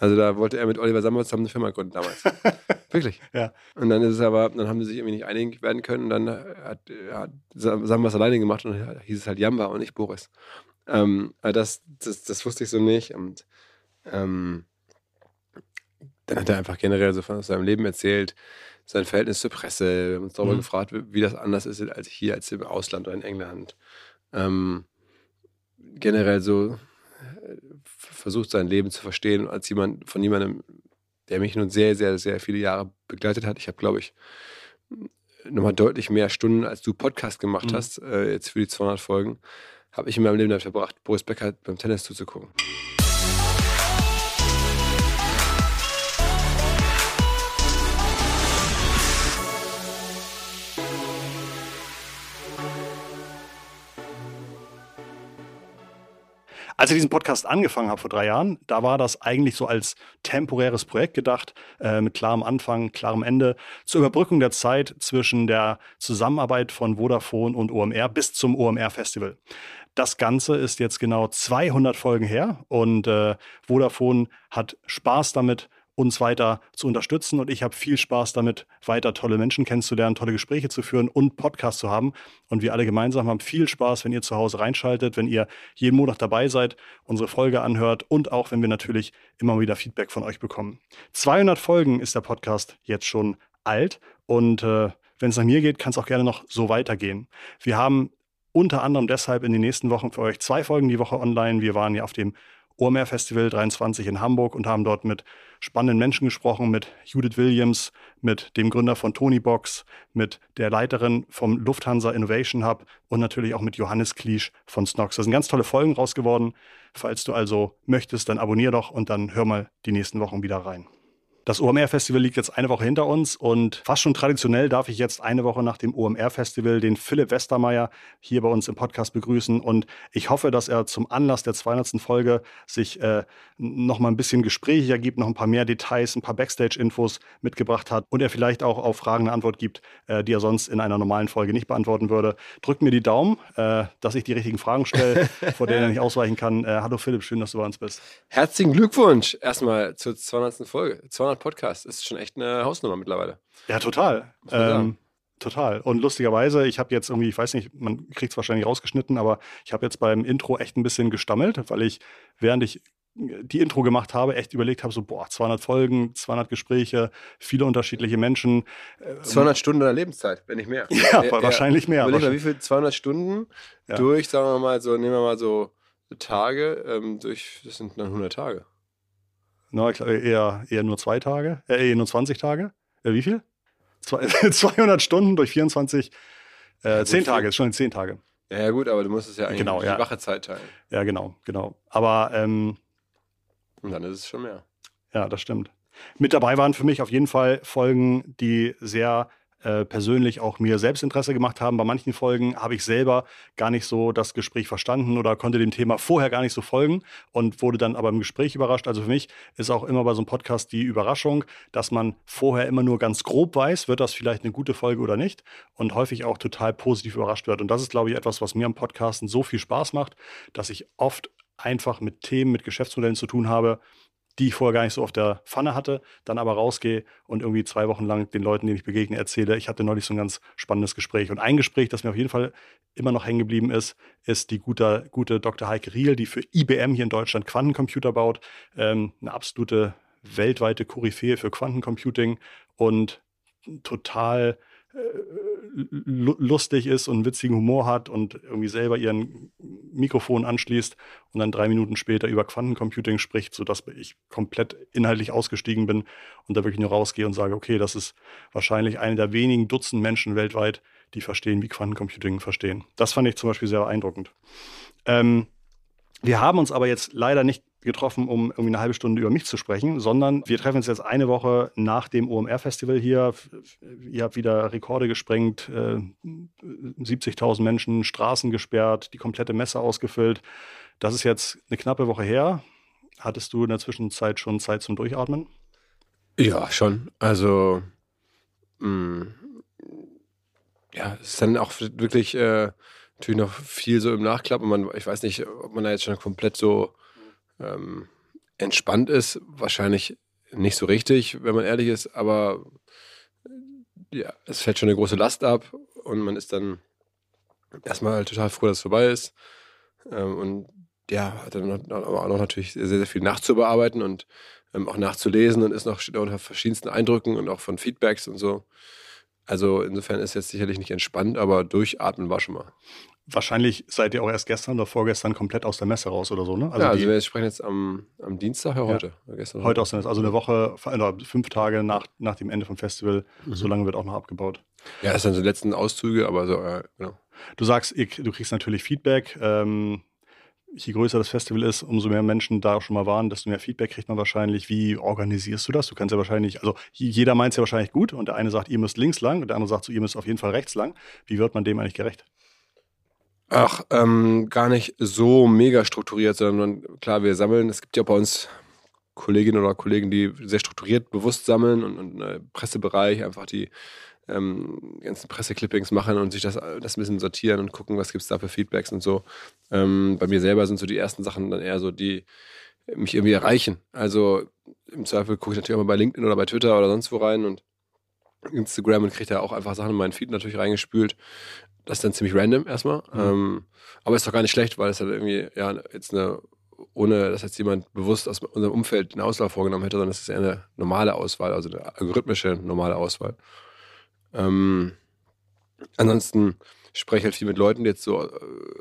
Also da wollte er mit Oliver Sambas zusammen eine Firma gründen damals. Wirklich. Ja. Und dann ist es aber, dann haben sie sich irgendwie nicht einig werden können und dann hat, hat Sambas alleine gemacht und dann hieß es halt Jamba und nicht Boris. Ähm, aber das, das, das wusste ich so nicht. Und ähm, dann hat er einfach generell so von seinem Leben erzählt, sein Verhältnis zur Presse. Wir haben uns darüber Mhm. gefragt, wie das anders ist als hier, als im Ausland oder in England. Ähm, generell so versucht, sein Leben zu verstehen als jemand, von jemandem, der mich nun sehr, sehr, sehr viele Jahre begleitet hat. Ich habe, glaube ich, nochmal deutlich mehr Stunden, als du Podcast gemacht Mhm. hast, äh, jetzt für die 200 Folgen, habe ich in meinem Leben damit verbracht, Boris Becker beim Tennis zuzugucken. Als ich diesen Podcast angefangen habe vor drei Jahren, da war das eigentlich so als temporäres Projekt gedacht, äh, mit klarem Anfang, klarem Ende, zur Überbrückung der Zeit zwischen der Zusammenarbeit von Vodafone und OMR bis zum OMR-Festival. Das Ganze ist jetzt genau 200 Folgen her und äh, Vodafone hat Spaß damit, uns weiter zu unterstützen und ich habe viel Spaß damit, weiter tolle Menschen kennenzulernen, tolle Gespräche zu führen und Podcasts zu haben. Und wir alle gemeinsam haben viel Spaß, wenn ihr zu Hause reinschaltet, wenn ihr jeden Monat dabei seid, unsere Folge anhört und auch wenn wir natürlich immer wieder Feedback von euch bekommen. 200 Folgen ist der Podcast jetzt schon alt und äh, wenn es nach mir geht, kann es auch gerne noch so weitergehen. Wir haben unter anderem deshalb in den nächsten Wochen für euch zwei Folgen die Woche online. Wir waren ja auf dem OMR Festival 23 in Hamburg und haben dort mit spannenden Menschen gesprochen, mit Judith Williams, mit dem Gründer von Tonybox, mit der Leiterin vom Lufthansa Innovation Hub und natürlich auch mit Johannes Kliesch von Snox. Da sind ganz tolle Folgen raus geworden. Falls du also möchtest, dann abonnier doch und dann hör mal die nächsten Wochen wieder rein. Das OMR-Festival liegt jetzt eine Woche hinter uns und fast schon traditionell darf ich jetzt eine Woche nach dem OMR-Festival den Philipp Westermeier hier bei uns im Podcast begrüßen. Und ich hoffe, dass er zum Anlass der 200. Folge sich äh, noch mal ein bisschen gesprächiger gibt, noch ein paar mehr Details, ein paar Backstage-Infos mitgebracht hat und er vielleicht auch auf Fragen eine Antwort gibt, äh, die er sonst in einer normalen Folge nicht beantworten würde. Drückt mir die Daumen, äh, dass ich die richtigen Fragen stelle, vor denen er nicht ausweichen kann. Äh, hallo Philipp, schön, dass du bei uns bist. Herzlichen Glückwunsch erstmal zur 200. Folge. 200 Podcast ist schon echt eine Hausnummer mittlerweile. Ja, total. Ähm, total. Und lustigerweise, ich habe jetzt irgendwie, ich weiß nicht, man kriegt es wahrscheinlich rausgeschnitten, aber ich habe jetzt beim Intro echt ein bisschen gestammelt, weil ich, während ich die Intro gemacht habe, echt überlegt habe, so, boah, 200 Folgen, 200 Gespräche, viele unterschiedliche Menschen. Äh, 200 Stunden deiner Lebenszeit, wenn nicht mehr. Ja, wahrscheinlich mehr. Überleg mal, wie viel 200 Stunden Ja. durch, sagen wir mal so, nehmen wir mal so Tage, ähm, durch, das sind dann 100 Tage. Na, ich glaube, eher, eher nur zwei Tage, äh, eher nur 20 Tage. Äh, wie viel? Zwei, 200 Stunden durch 24, äh, Ja, gut, 10 viel. Tage, ist schon in 10 Tage. Ja, ja gut, aber du musst es ja eigentlich Genau, durch ja. die wache Zeit teilen. Ja, genau, genau. Aber ähm, Und dann ist es schon mehr. Ja, das stimmt. Mit dabei waren für mich auf jeden Fall Folgen, die sehr äh, persönlich auch mir Selbstinteresse gemacht haben. Bei manchen Folgen habe ich selber gar nicht so das Gespräch verstanden oder konnte dem Thema vorher gar nicht so folgen und wurde dann aber im Gespräch überrascht. Also für mich ist auch immer bei so einem Podcast die Überraschung, dass man vorher immer nur ganz grob weiß, wird das vielleicht eine gute Folge oder nicht und häufig auch total positiv überrascht wird. Und das ist, glaube ich, etwas, was mir am Podcasten so viel Spaß macht, dass ich oft einfach mit Themen, mit Geschäftsmodellen zu tun habe, die ich vorher gar nicht so auf der Pfanne hatte, dann aber rausgehe und irgendwie zwei Wochen lang den Leuten, denen ich begegne, erzähle, ich hatte neulich so ein ganz spannendes Gespräch. Und ein Gespräch, das mir auf jeden Fall immer noch hängen geblieben ist, ist die gute, gute Dr. Heike Riel, die für IBM hier in Deutschland Quantencomputer baut. Ähm, eine absolute weltweite Koryphäe für Quantencomputing und total äh, lu- lustig ist und witzigen Humor hat und irgendwie selber ihren Mikrofon anschließt und dann drei Minuten später über Quantencomputing spricht, sodass ich komplett inhaltlich ausgestiegen bin und da wirklich nur rausgehe und sage, okay, das ist wahrscheinlich eine der wenigen Dutzend Menschen weltweit, die verstehen, wie Quantencomputing verstehen. Das fand ich zum Beispiel sehr beeindruckend. Ähm, wir haben uns aber jetzt leider nicht getroffen, um irgendwie eine halbe Stunde über mich zu sprechen, sondern wir treffen uns jetzt eine Woche nach dem OMR-Festival hier. Ihr habt wieder Rekorde gesprengt, äh, 70.000 Menschen, Straßen gesperrt, die komplette Messe ausgefüllt. Das ist jetzt eine knappe Woche her. Hattest du in der Zwischenzeit schon Zeit zum Durchatmen? Ja, schon. Also, mh, ja, es ist dann auch wirklich äh, natürlich noch viel so im Nachklapp und man, ich weiß nicht, ob man da jetzt schon komplett so ähm, entspannt ist, wahrscheinlich nicht so richtig, wenn man ehrlich ist, aber ja, es fällt schon eine große Last ab und man ist dann erstmal total froh, dass es vorbei ist. Ähm, und ja, hat dann auch noch natürlich sehr, sehr viel nachzubearbeiten und ähm, auch nachzulesen und ist noch unter verschiedensten Eindrücken und auch von Feedbacks und so. Also insofern ist jetzt sicherlich nicht entspannt, aber durchatmen war schon mal. Wahrscheinlich seid ihr auch erst gestern oder vorgestern komplett aus der Messe raus oder so, ne? Also ja, also wir sprechen jetzt am, am Dienstag, ja heute. Ja, gestern heute aus der Messe, also eine Woche, oder fünf Tage nach, nach dem Ende vom Festival. Mhm. So lange wird auch noch abgebaut. Ja, das sind so die letzten Auszüge, aber so, äh, genau. Du sagst, du kriegst natürlich Feedback. Ähm, je größer das Festival ist, umso mehr Menschen da schon mal waren, desto mehr Feedback kriegt man wahrscheinlich. Wie organisierst du das? Du kannst ja wahrscheinlich, also jeder meint es ja wahrscheinlich gut und der eine sagt, ihr müsst links lang und der andere sagt so, ihr müsst auf jeden Fall rechts lang. Wie wird man dem eigentlich gerecht? Ach, ähm, gar nicht so mega strukturiert, sondern klar, wir sammeln. Es gibt ja bei uns Kolleginnen oder Kollegen, die sehr strukturiert bewusst sammeln und, und äh, Pressebereich einfach die ähm, ganzen Presseclippings machen und sich das, das ein bisschen sortieren und gucken, was gibt es da für Feedbacks und so. Ähm, bei mir selber sind so die ersten Sachen dann eher so, die mich irgendwie erreichen. Also im Zweifel gucke ich natürlich auch mal bei LinkedIn oder bei Twitter oder sonst wo rein und Instagram und kriege da auch einfach Sachen in meinen Feed natürlich reingespült. Das ist dann ziemlich random erstmal. Mhm. Ähm, aber ist doch gar nicht schlecht, weil es halt irgendwie, ja, jetzt eine, ohne dass jetzt jemand bewusst aus unserem Umfeld eine Auswahl vorgenommen hätte, sondern es ist eher eine normale Auswahl, also eine algorithmische normale Auswahl. Ähm, ansonsten spreche ich halt viel mit Leuten jetzt so äh,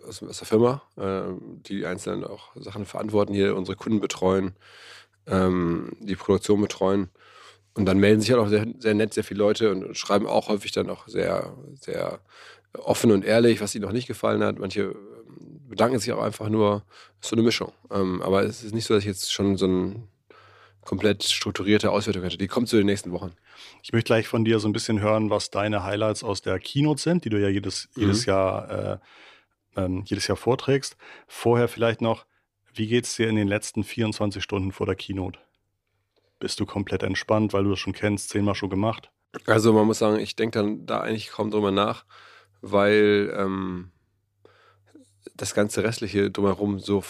aus, aus der Firma, äh, die einzeln auch Sachen verantworten, hier unsere Kunden betreuen, ähm, die Produktion betreuen. Und dann melden sich halt auch sehr, sehr nett sehr viele Leute und schreiben auch häufig dann auch sehr, sehr offen und ehrlich, was ihnen noch nicht gefallen hat. Manche ähm, bedanken sich auch einfach nur. Ist so eine Mischung. Ähm, aber es ist nicht so, dass ich jetzt schon so eine komplett strukturierte Auswertung hätte. Die kommt zu den nächsten Wochen. Ich möchte gleich von dir so ein bisschen hören, was deine Highlights aus der Keynote sind, die du ja jedes, mhm. jedes Jahr äh, ähm, jedes Jahr vorträgst. Vorher vielleicht noch, wie geht es dir in den letzten 24 Stunden vor der Keynote? Bist du komplett entspannt, weil du das schon kennst, zehnmal schon gemacht? Also man muss sagen, ich denke dann da eigentlich kaum drüber nach weil ähm, das ganze restliche drumherum so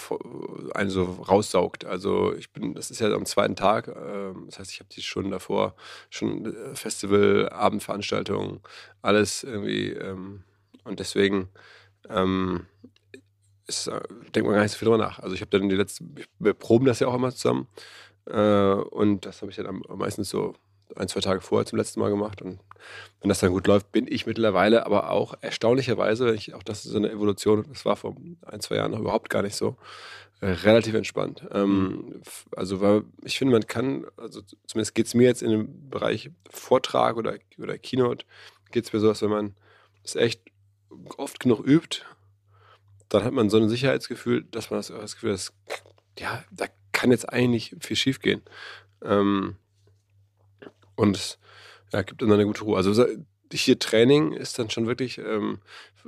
einen so raussaugt. Also ich bin, das ist ja am zweiten Tag, äh, das heißt, ich habe die Stunden davor schon äh, Festival, Abendveranstaltungen, alles irgendwie ähm, und deswegen ähm, ist, äh, denkt man gar nicht so viel drüber nach. Also ich habe dann die letzten, wir proben das ja auch immer zusammen äh, und das habe ich dann am, meistens so ein, zwei Tage vorher zum letzten Mal gemacht. Und wenn das dann gut läuft, bin ich mittlerweile aber auch erstaunlicherweise, ich, auch das ist eine Evolution, das war vor ein, zwei Jahren noch überhaupt gar nicht so, äh, relativ entspannt. Ähm, mhm. also, weil ich finde, man kann, also zumindest geht es mir jetzt in dem Bereich Vortrag oder, oder Keynote, geht es mir so, dass wenn man es echt oft genug übt, dann hat man so ein Sicherheitsgefühl, dass man das, das Gefühl hat, ja, da kann jetzt eigentlich nicht viel schief gehen. Ähm, und ja, gibt dann eine gute Ruhe. Also hier Training ist dann schon wirklich, ähm,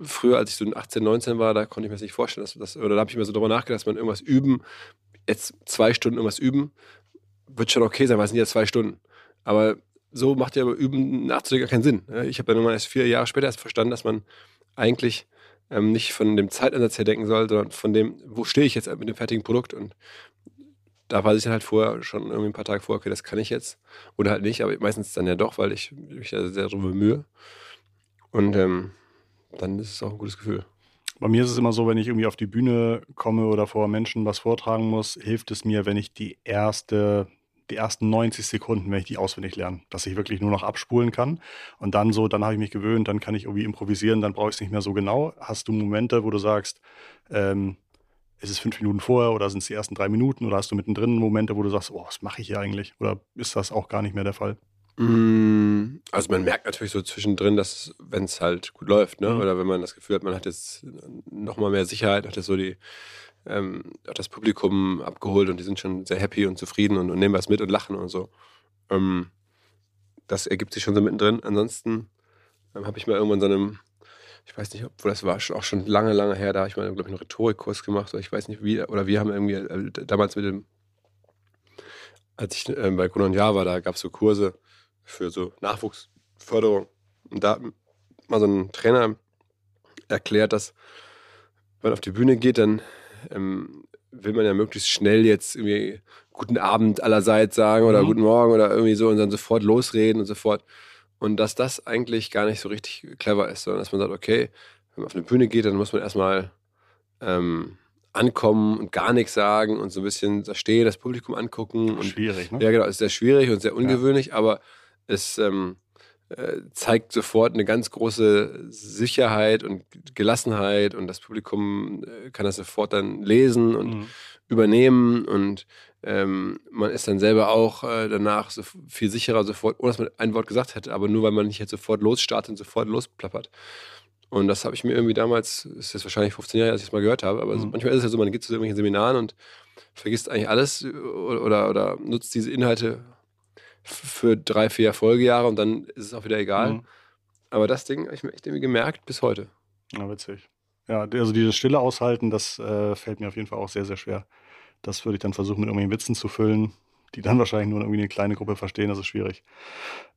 früher als ich so 18, 19 war, da konnte ich mir das nicht vorstellen, dass das, oder da habe ich mir so darüber nachgedacht, dass man irgendwas üben, jetzt zwei Stunden irgendwas üben, wird schon okay sein, weil es sind ja zwei Stunden. Aber so macht ja Üben nachzudenken keinen Sinn. Ich habe dann irgendwann erst vier Jahre später erst verstanden, dass man eigentlich ähm, nicht von dem Zeitansatz her denken soll, sondern von dem, wo stehe ich jetzt mit dem fertigen Produkt und da weiß ich dann halt vorher schon irgendwie ein paar Tage vorher, okay, das kann ich jetzt. Oder halt nicht, aber meistens dann ja doch, weil ich mich ja sehr darum bemühe. Und ähm, dann ist es auch ein gutes Gefühl. Bei mir ist es immer so, wenn ich irgendwie auf die Bühne komme oder vor Menschen was vortragen muss, hilft es mir, wenn ich die erste, die ersten 90 Sekunden, wenn ich die auswendig lerne, dass ich wirklich nur noch abspulen kann. Und dann so, dann habe ich mich gewöhnt, dann kann ich irgendwie improvisieren, dann brauche ich es nicht mehr so genau. Hast du Momente, wo du sagst, ähm, ist es fünf Minuten vorher oder sind es die ersten drei Minuten oder hast du mittendrin Momente, wo du sagst, oh, was mache ich hier eigentlich? Oder ist das auch gar nicht mehr der Fall? Mm, also man merkt natürlich so zwischendrin, dass wenn es halt gut läuft, ne? Mhm. oder wenn man das Gefühl hat, man hat jetzt nochmal mehr Sicherheit, hat jetzt so die, ähm, hat das Publikum abgeholt und die sind schon sehr happy und zufrieden und, und nehmen was mit und lachen und so. Ähm, das ergibt sich schon so mittendrin. Ansonsten ähm, habe ich mal irgendwann so einem ich weiß nicht, obwohl das war auch schon lange, lange her, da habe ich mal, glaube ich, einen Rhetorikkurs gemacht, oder ich weiß nicht wie, oder wir haben irgendwie äh, damals mit dem, als ich äh, bei Kunon Jahr war, da gab es so Kurse für so Nachwuchsförderung. Und da hat mal so ein Trainer erklärt, dass wenn man auf die Bühne geht, dann ähm, will man ja möglichst schnell jetzt irgendwie guten Abend allerseits sagen oder mhm. guten Morgen oder irgendwie so und dann sofort losreden und sofort. Und dass das eigentlich gar nicht so richtig clever ist, sondern dass man sagt, okay, wenn man auf eine Bühne geht, dann muss man erstmal ähm, ankommen und gar nichts sagen und so ein bisschen da stehen, das Publikum angucken. Und, schwierig, ne? Ja, genau, ist sehr schwierig und sehr ungewöhnlich, ja. aber es ähm, äh, zeigt sofort eine ganz große Sicherheit und Gelassenheit und das Publikum äh, kann das sofort dann lesen und mhm. Übernehmen und ähm, man ist dann selber auch äh, danach so viel sicherer sofort, ohne dass man ein Wort gesagt hätte, aber nur weil man nicht jetzt sofort losstartet und sofort losplappert. Und das habe ich mir irgendwie damals, ist jetzt wahrscheinlich 15 Jahre, als ich es mal gehört habe, aber mhm. manchmal ist es ja so, man geht zu irgendwelchen Seminaren und vergisst eigentlich alles oder, oder, oder nutzt diese Inhalte für drei, vier Folgejahre und dann ist es auch wieder egal. Mhm. Aber das Ding habe ich mir echt irgendwie gemerkt bis heute. Ja, witzig. Ja, also dieses Stille aushalten, das äh, fällt mir auf jeden Fall auch sehr, sehr schwer. Das würde ich dann versuchen, mit irgendwelchen Witzen zu füllen, die dann wahrscheinlich nur irgendwie eine kleine Gruppe verstehen. Das ist schwierig.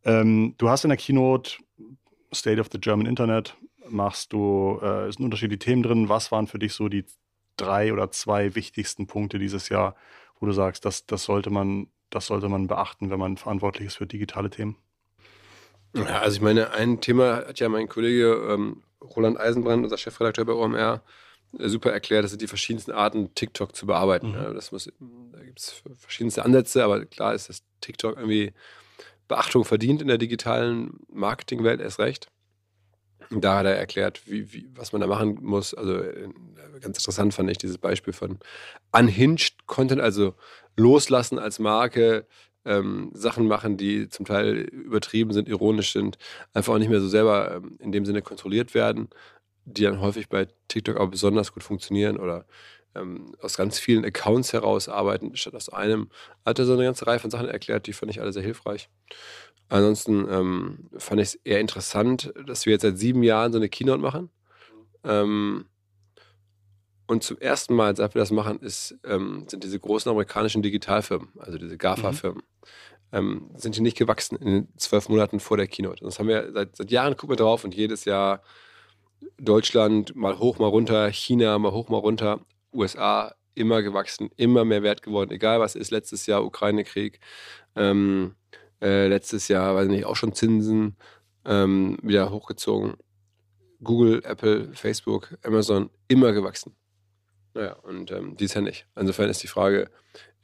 Ähm, du hast in der Keynote State of the German Internet machst du, äh, sind unterschiedliche Themen drin. Was waren für dich so die drei oder zwei wichtigsten Punkte dieses Jahr, wo du sagst, das, das sollte man, das sollte man beachten, wenn man verantwortlich ist für digitale Themen? Ja, also ich meine, ein Thema hat ja mein Kollege ähm, Roland Eisenbrand, unser Chefredakteur bei OMR, äh, super erklärt, das sind die verschiedensten Arten, TikTok zu bearbeiten. Mhm. Das muss, da gibt es verschiedenste Ansätze, aber klar ist, dass TikTok irgendwie Beachtung verdient in der digitalen Marketingwelt erst recht. Da hat er erklärt, wie, wie, was man da machen muss. Also äh, ganz interessant fand ich dieses Beispiel von unhinged Content, also loslassen als Marke, ähm, Sachen machen, die zum Teil übertrieben sind, ironisch sind, einfach auch nicht mehr so selber ähm, in dem Sinne kontrolliert werden, die dann häufig bei TikTok auch besonders gut funktionieren oder ähm, aus ganz vielen Accounts heraus arbeiten, statt aus einem. Hat er so eine ganze Reihe von Sachen erklärt, die fand ich alle sehr hilfreich. Ansonsten ähm, fand ich es eher interessant, dass wir jetzt seit sieben Jahren so eine Keynote machen. Ähm, und zum ersten Mal, seit wir das machen, ist, ähm, sind diese großen amerikanischen Digitalfirmen, also diese GAFA-Firmen, mhm. ähm, sind die nicht gewachsen in den zwölf Monaten vor der Keynote. Und das haben wir seit, seit Jahren gucken wir drauf und jedes Jahr Deutschland mal hoch, mal runter, China mal hoch, mal runter, USA immer gewachsen, immer mehr wert geworden, egal was ist. Letztes Jahr Ukraine-Krieg. Ähm, äh, letztes Jahr, weiß nicht, auch schon Zinsen ähm, wieder hochgezogen. Google, Apple, Facebook, Amazon immer gewachsen. Naja, und ähm, dies ja nicht. Insofern ist die Frage,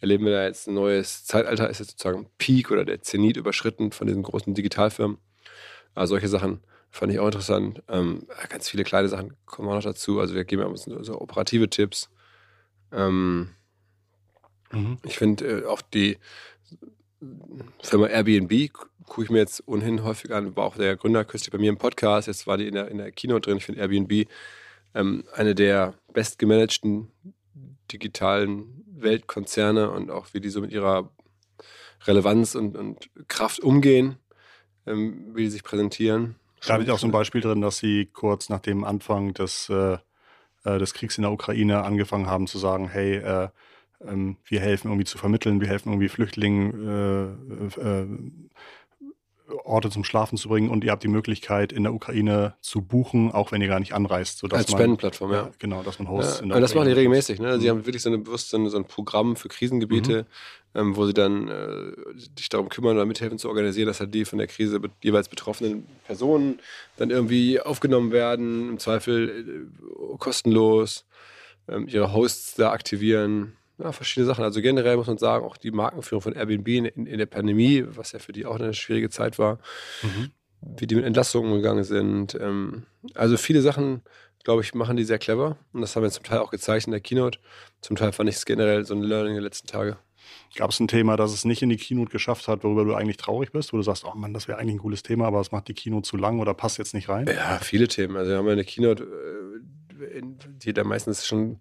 erleben wir da jetzt ein neues Zeitalter? Ist jetzt sozusagen Peak oder der Zenit überschritten von diesen großen Digitalfirmen? Also solche Sachen fand ich auch interessant. Ähm, ganz viele kleine Sachen kommen auch noch dazu. Also wir geben ja so, so operative Tipps. Ähm, mhm. Ich finde äh, auch die Firma Airbnb gucke ich mir jetzt ohnehin häufig an, war auch der Gründer kürzlich bei mir im Podcast, jetzt war die in der, in der Kino drin. Ich finde Airbnb ähm, eine der bestgemanagten digitalen Weltkonzerne und auch wie die so mit ihrer Relevanz und, und Kraft umgehen, ähm, wie die sich präsentieren. Da habe ich auch so ein Beispiel drin, dass sie kurz nach dem Anfang des, äh, äh des Kriegs in der Ukraine angefangen haben zu sagen, hey, äh, ähm, wir helfen irgendwie zu vermitteln, wir helfen irgendwie Flüchtlingen äh, äh, Orte zum Schlafen zu bringen und ihr habt die Möglichkeit, in der Ukraine zu buchen, auch wenn ihr gar nicht anreist. Sodass Als man, Spendenplattform, ja. Genau, dass man Hosts ja, in der Das machen die regelmäßig. Ne? Sie mhm. haben wirklich so, eine, bewusst so, ein, Programm für Krisengebiete, mhm. ähm, wo sie dann äh, sich darum kümmern oder mithelfen zu organisieren, dass halt die von der Krise be jeweils betroffenen Personen dann irgendwie aufgenommen werden, im Zweifel äh, kostenlos, ähm, ihre Hosts da aktivieren ja, verschiedene Sachen. Also generell muss man sagen, auch die Markenführung von Airbnb in, in der Pandemie, was ja für die auch eine schwierige Zeit war, mhm. wie die mit Entlastungen umgegangen sind. Ähm, also viele Sachen, glaube ich, machen die sehr clever. Und das haben wir zum Teil auch gezeigt in der Keynote. Zum Teil fand ich es generell so ein Learning der letzten Tage. Gab es ein Thema, das es nicht in die Keynote geschafft hat, worüber du eigentlich traurig bist, wo du sagst, oh Mann, das wäre eigentlich ein cooles Thema, aber es macht die Keynote zu lang oder passt jetzt nicht rein? Ja, viele Themen. Also wir haben ja eine Keynote, äh, die da meistens schon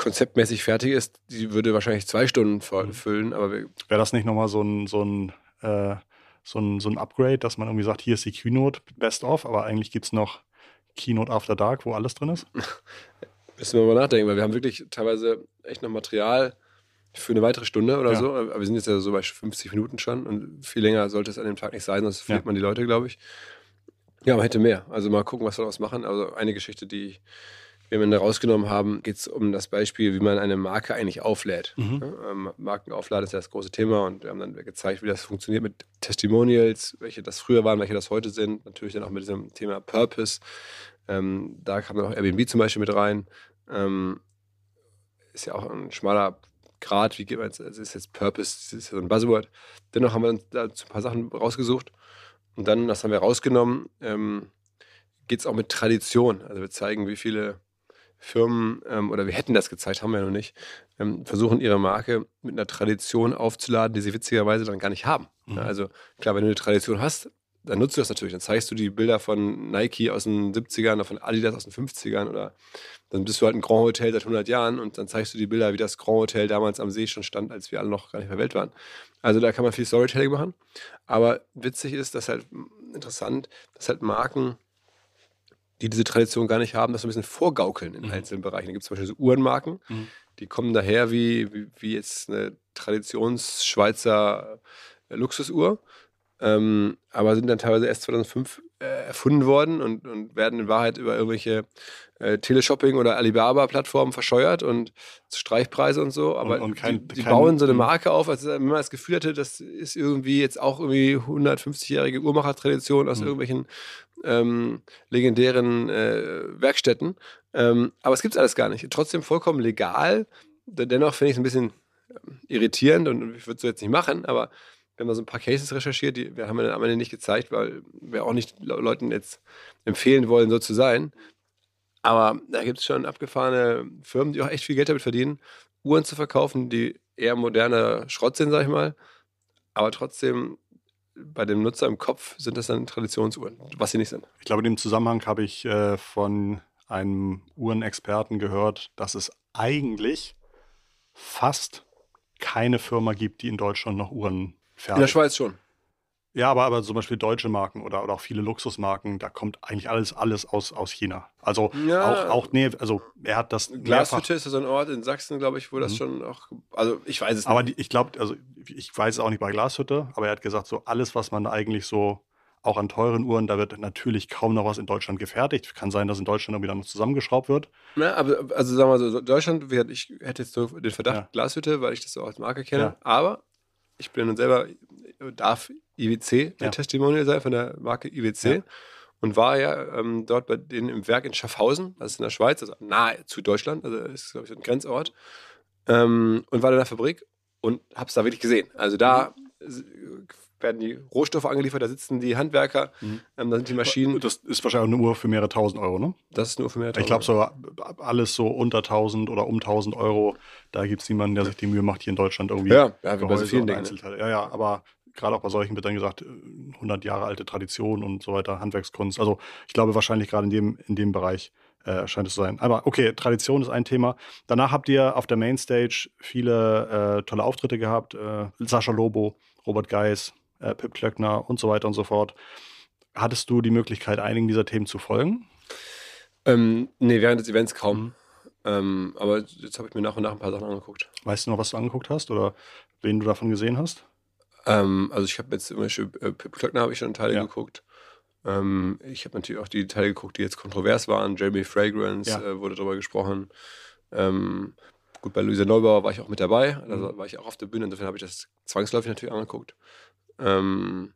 konzeptmäßig fertig ist, die würde wahrscheinlich zwei Stunden mhm. füllen. Aber wäre das nicht nochmal so ein, so ein äh, so ein, so ein Upgrade, dass man irgendwie sagt, hier ist die Keynote Best of, aber eigentlich gibt es noch Keynote After Dark, wo alles drin ist? Müssen wir mal nachdenken, weil wir haben wirklich teilweise echt noch Material für eine weitere Stunde oder ja. so. Aber wir sind jetzt ja so bei 50 Minuten schon und viel länger sollte es an dem Tag nicht sein, sonst verliert ja. man die Leute, glaube ich. Ja, man hätte mehr. Also mal gucken, was wir daraus machen. Also eine Geschichte, die wir am rausgenommen haben, geht es um das Beispiel, wie man eine Marke eigentlich auflädt. Mhm. Ja, ähm, Markenaufladen ist ja das große Thema und wir haben dann gezeigt, wie das funktioniert mit Testimonials, welche das früher waren, welche das heute sind. Natürlich dann auch mit diesem Thema Purpose. Ähm, da kam dann auch Airbnb zum Beispiel mit rein. Ähm, ist ja auch ein schmaler Grad, wie geht man jetzt, also ist jetzt Purpose, das ist ja so ein Buzzword. Dennoch haben wir uns da ein paar Sachen rausgesucht und dann, das haben wir rausgenommen, ähm, geht es auch mit Tradition. Also wir zeigen, wie viele Firmen, ähm, oder wir hätten das gezeigt, haben wir ja noch nicht, ähm, versuchen ihre Marke mit einer Tradition aufzuladen, die sie witzigerweise dann gar nicht haben. Mhm. Ja, also klar, wenn du eine Tradition hast, dann nutzt du das natürlich. Dann zeigst du die Bilder von Nike aus den 70ern oder von Adidas aus den 50ern oder dann bist du halt ein Grand Hotel seit 100 Jahren und dann zeigst du die Bilder, wie das Grand Hotel damals am See schon stand, als wir alle noch gar nicht mehr Welt waren. Also da kann man viel Storytelling machen. Aber witzig ist, dass halt interessant, dass halt Marken, die diese Tradition gar nicht haben, das so ein bisschen vorgaukeln in Mhm. einzelnen Bereichen. Da gibt es zum Beispiel so Uhrenmarken, Mhm. die kommen daher wie, wie, wie jetzt eine Traditions-Schweizer Luxusuhr, ähm, aber sind dann teilweise erst 2005 äh, erfunden worden und, und werden in Wahrheit über irgendwelche äh, Teleshopping- oder Alibaba-Plattformen verscheuert und Streichpreise und so. Aber Und- und kein- die, die kein- bauen so eine Mhm. Marke auf, als wenn man das Gefühl hatte, das ist irgendwie jetzt auch irgendwie 150-jährige Uhrmachertradition aus Mhm. irgendwelchen ähm, legendären äh, Werkstätten. Ähm, aber es gibt es alles gar nicht. Trotzdem vollkommen legal. Dennoch finde ich es ein bisschen ähm, irritierend und ich würde es so jetzt nicht machen, aber wir haben da so ein paar Cases recherchiert, die wir haben wir am Ende nicht gezeigt, weil wir auch nicht Le- Leuten jetzt empfehlen wollen, so zu sein. Aber da gibt es schon abgefahrene Firmen, die auch echt viel Geld damit verdienen, Uhren zu verkaufen, die eher moderner Schrott sind, sag ich mal. Aber trotzdem bei dem Nutzer im Kopf sind das dann Traditionsuhren, was sie nicht sind. Ich glaube, in dem Zusammenhang habe ich äh, von einem Uhrenexperten gehört, dass es eigentlich fast keine Firma gibt, die in Deutschland noch Uhren In der. Schweiz schon. Ja, aber, aber zum Beispiel deutsche Marken oder, oder auch viele Luxusmarken, da kommt eigentlich alles, alles aus, aus China. Also Ja. auch, auch, nee, also er hat das. Glashütte ist ja so ein Ort in Sachsen, glaube ich, wo das Mhm. schon auch. Also ich weiß es Aber nicht. die, ich glaube, also ich weiß es auch nicht bei Glashütte, aber er hat gesagt, so alles, was man eigentlich so auch an teuren Uhren, da wird natürlich kaum noch was in Deutschland gefertigt. Kann sein, dass in Deutschland irgendwie dann noch zusammengeschraubt wird. Ja, aber also sagen wir mal so, Deutschland, ich hätte jetzt so den Verdacht Ja. Glashütte, weil ich das so als Marke kenne. Ja. Aber ich bin nun selber, darf IWC Ja. ein Testimonial sein von der Marke IWC. Ja. Und war ja ähm, dort bei denen im Werk in Schaffhausen, das ist in der Schweiz, also nahe zu Deutschland, also ist, glaube ich, ein Grenzort. Ähm, und war da in der Fabrik und habe es da wirklich gesehen. Also da s- werden die Rohstoffe angeliefert, da sitzen die Handwerker, Mhm. ähm, da sind die Maschinen. Das ist wahrscheinlich eine Uhr für mehrere tausend Euro, ne? Das ist nur für mehr Ich glaube, so alles so unter 1000 oder um 1000 Euro, da gibt es niemanden, der sich die Mühe macht, hier in Deutschland irgendwie. Ja, ja wie bei so vielen Dingen. Ne? Ja, ja, aber gerade auch bei solchen wird dann gesagt, äh, 100 Jahre alte Tradition und so weiter, Handwerkskunst. Also ich glaube wahrscheinlich gerade in dem, in dem Bereich äh, scheint es zu sein. Aber okay, Tradition ist ein Thema. Danach habt ihr auf der Mainstage viele äh, tolle Auftritte gehabt. Äh, Sascha Lobo, Robert Geis, äh, Pip Klöckner und so weiter und so fort. Hattest du die Möglichkeit, einigen dieser Themen zu folgen? Ähm, nee, während des Events kaum. Mhm. Ähm, aber jetzt habe ich mir nach und nach ein paar Sachen angeguckt. Weißt du noch, was du angeguckt hast oder wen du davon gesehen hast? Ähm, also ich habe jetzt zum Beispiel äh, Pip Klöckner habe ich schon Teile Ja. geguckt. Ähm, ich habe natürlich auch die Teile geguckt, die jetzt kontrovers waren. Jeremy Fragrance Ja. äh, wurde darüber gesprochen. Ähm, gut, bei Luisa Neubauer war ich auch mit dabei. Also Mhm. war ich auch auf der Bühne. Insofern habe ich das zwangsläufig natürlich angeguckt. Ähm,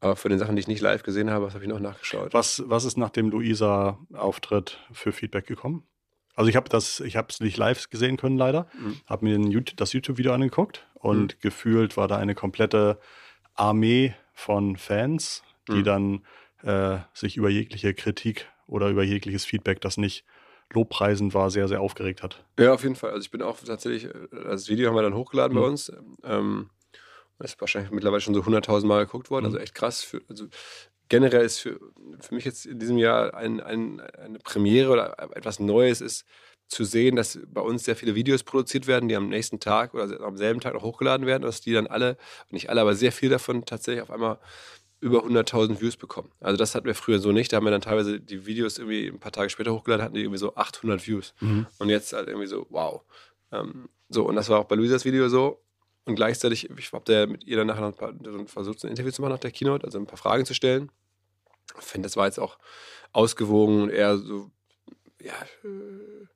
aber von den Sachen, die ich nicht live gesehen habe, was habe ich noch nachgeschaut. Was, was ist nach dem Luisa-Auftritt für Feedback gekommen? Also ich habe das, ich habe es nicht live gesehen können leider, Mhm. habe mir YouTube, das YouTube-Video angeguckt und gefühlt war da eine komplette Armee von Fans, die Mhm. dann äh, sich über jegliche Kritik oder über jegliches Feedback, das nicht lobpreisend war, sehr, sehr aufgeregt hat. Ja, auf jeden Fall. Also ich bin auch tatsächlich, äh, das Video haben wir dann hochgeladen bei Mhm. uns. Ähm, das ist wahrscheinlich mittlerweile schon so 100.000 Mal geguckt worden, also Mhm. echt krass. Für, also generell ist für, für mich jetzt in diesem Jahr ein, ein, eine Premiere oder etwas Neues ist zu sehen, dass bei uns sehr viele Videos produziert werden, die am nächsten Tag oder am selben Tag noch hochgeladen werden, dass die dann alle, nicht alle, aber sehr viel davon tatsächlich auf einmal über 100.000 Views bekommen. Also das hatten wir früher so nicht. Da haben wir dann teilweise die Videos irgendwie ein paar Tage später hochgeladen, hatten die irgendwie so 800 Views. Und jetzt halt irgendwie so, wow. Ähm, so, und das war auch bei Luisas Video so. Und gleichzeitig, ich habe da mit ihr dann nachher noch ein paar, versucht, ein Interview zu machen nach der Keynote, also ein paar Fragen zu stellen. Ich finde, das war jetzt auch ausgewogen und eher so ja, äh,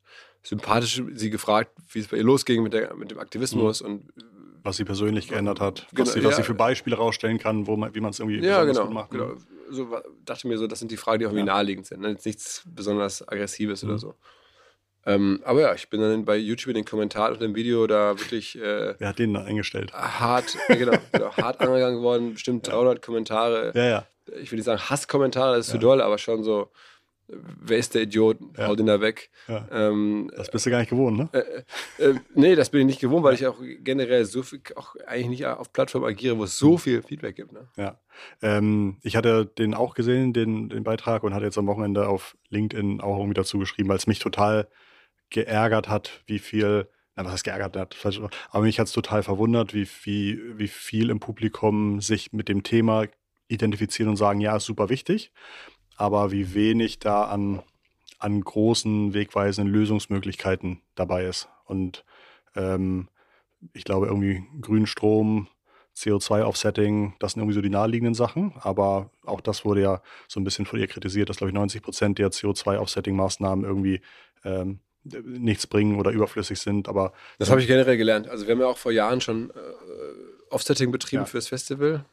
sympathisch sie gefragt, wie es bei ihr losging mit, der, mit dem Aktivismus mhm. und was sie persönlich geändert hat, was, genau, sie, was ja, sie für Beispiele rausstellen kann, wo man, wie man es irgendwie ja, genau, macht. Genau. So, dachte mir so, das sind die Fragen, die irgendwie ja. naheliegend sind. Ne? Jetzt nichts besonders Aggressives mhm. oder so. Ähm, aber ja, ich bin dann bei YouTube in den Kommentaren unter dem Video da wirklich. Äh, Wer hat den da eingestellt? Hart, genau, genau, hart angegangen worden. Bestimmt 300 Kommentare. Ja, ja. Ich will nicht sagen Hasskommentare, das ist zu doll, aber schon so wer ist der Idiot, ja. hau den da weg. Ja. Ähm, das bist du gar nicht gewohnt, ne? Äh, äh, nee, das bin ich nicht gewohnt, weil ich auch generell so viel, auch eigentlich nicht auf Plattformen agiere, wo es so viel Feedback gibt. Ne? Ja. Ähm, ich hatte den auch gesehen, den, den Beitrag, und hatte jetzt am Wochenende auf LinkedIn auch irgendwie dazu geschrieben, weil es mich total geärgert hat, wie viel, na, was heißt geärgert hat, aber mich hat es total verwundert, wie, wie, wie viel im Publikum sich mit dem Thema identifizieren und sagen, ja, ist super wichtig aber wie wenig da an, an großen, wegweisenden Lösungsmöglichkeiten dabei ist. Und ähm, ich glaube, irgendwie Grünstrom, CO2-Offsetting, das sind irgendwie so die naheliegenden Sachen. Aber auch das wurde ja so ein bisschen von ihr kritisiert, dass, glaube ich, 90 Prozent der CO2-Offsetting-Maßnahmen irgendwie ähm, nichts bringen oder überflüssig sind. Aber das habe ich generell gelernt. Also wir haben ja auch vor Jahren schon äh, Offsetting betrieben ja. fürs Festival.